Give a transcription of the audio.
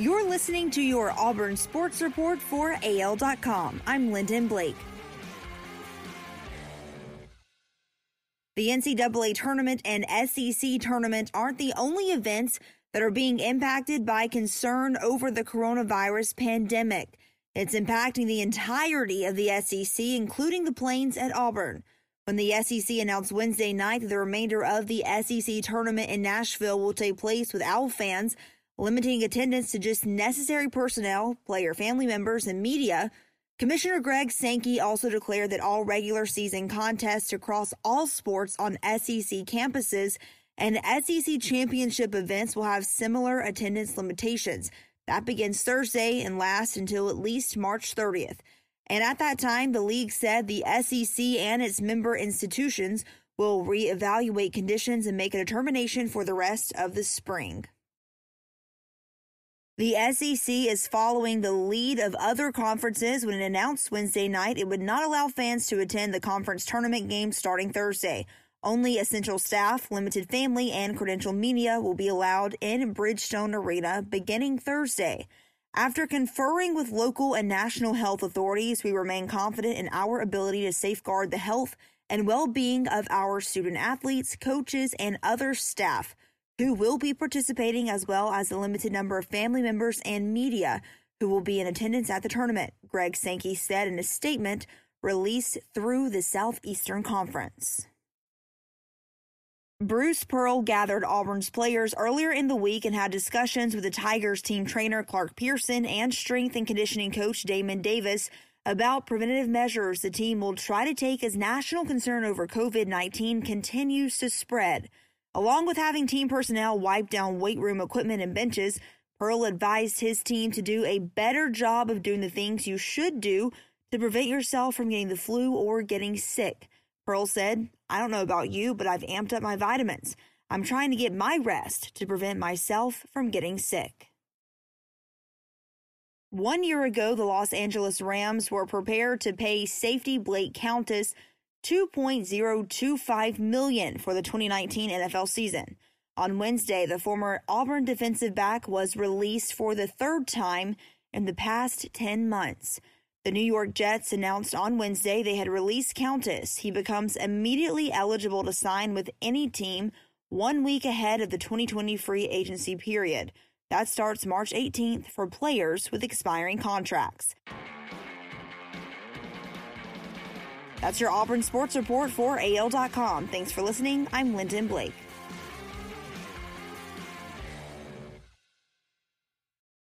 You're listening to your Auburn Sports Report for AL.com. I'm Lyndon Blake. The NCAA tournament and SEC tournament aren't the only events that are being impacted by concern over the coronavirus pandemic. It's impacting the entirety of the SEC, including the Plains at Auburn. When the SEC announced Wednesday night that the remainder of the SEC tournament in Nashville will take place without fans, limiting attendance to just necessary personnel, player family members, and media, Commissioner Greg Sankey also declared that all regular season contests across all sports on SEC campuses and SEC championship events will have similar attendance limitations. That begins Thursday and lasts until at least March 30th. And at that time, the league said the SEC and its member institutions will reevaluate conditions and make a determination for the rest of the spring. The SEC is following the lead of other conferences when it announced Wednesday night it would not allow fans to attend the conference tournament games starting Thursday. Only essential staff, limited family, and credential media will be allowed in Bridgestone Arena beginning Thursday. After conferring with local and national health authorities, we remain confident in our ability to safeguard the health and well-being of our student athletes, coaches, and other staff who will be participating as well as a limited number of family members and media who will be in attendance at the tournament, Greg Sankey said in a statement released through the Southeastern Conference. Bruce Pearl gathered Auburn's players earlier in the week and had discussions with the Tigers team trainer Clark Pearson and strength and conditioning coach Damon Davis about preventative measures the team will try to take as national concern over COVID 19 continues to spread. Along with having team personnel wipe down weight room equipment and benches, Pearl advised his team to do a better job of doing the things you should do to prevent yourself from getting the flu or getting sick. Pearl said, I don't know about you, but I've amped up my vitamins. I'm trying to get my rest to prevent myself from getting sick. One year ago, the Los Angeles Rams were prepared to pay safety Blake Countess 2.025 million for the 2019 NFL season. On Wednesday, the former Auburn defensive back was released for the third time in the past 10 months. The New York Jets announced on Wednesday they had released Countess. He becomes immediately eligible to sign with any team one week ahead of the 2020 free agency period. That starts March 18th for players with expiring contracts. That's your Auburn Sports Report for AL.com. Thanks for listening. I'm Lyndon Blake.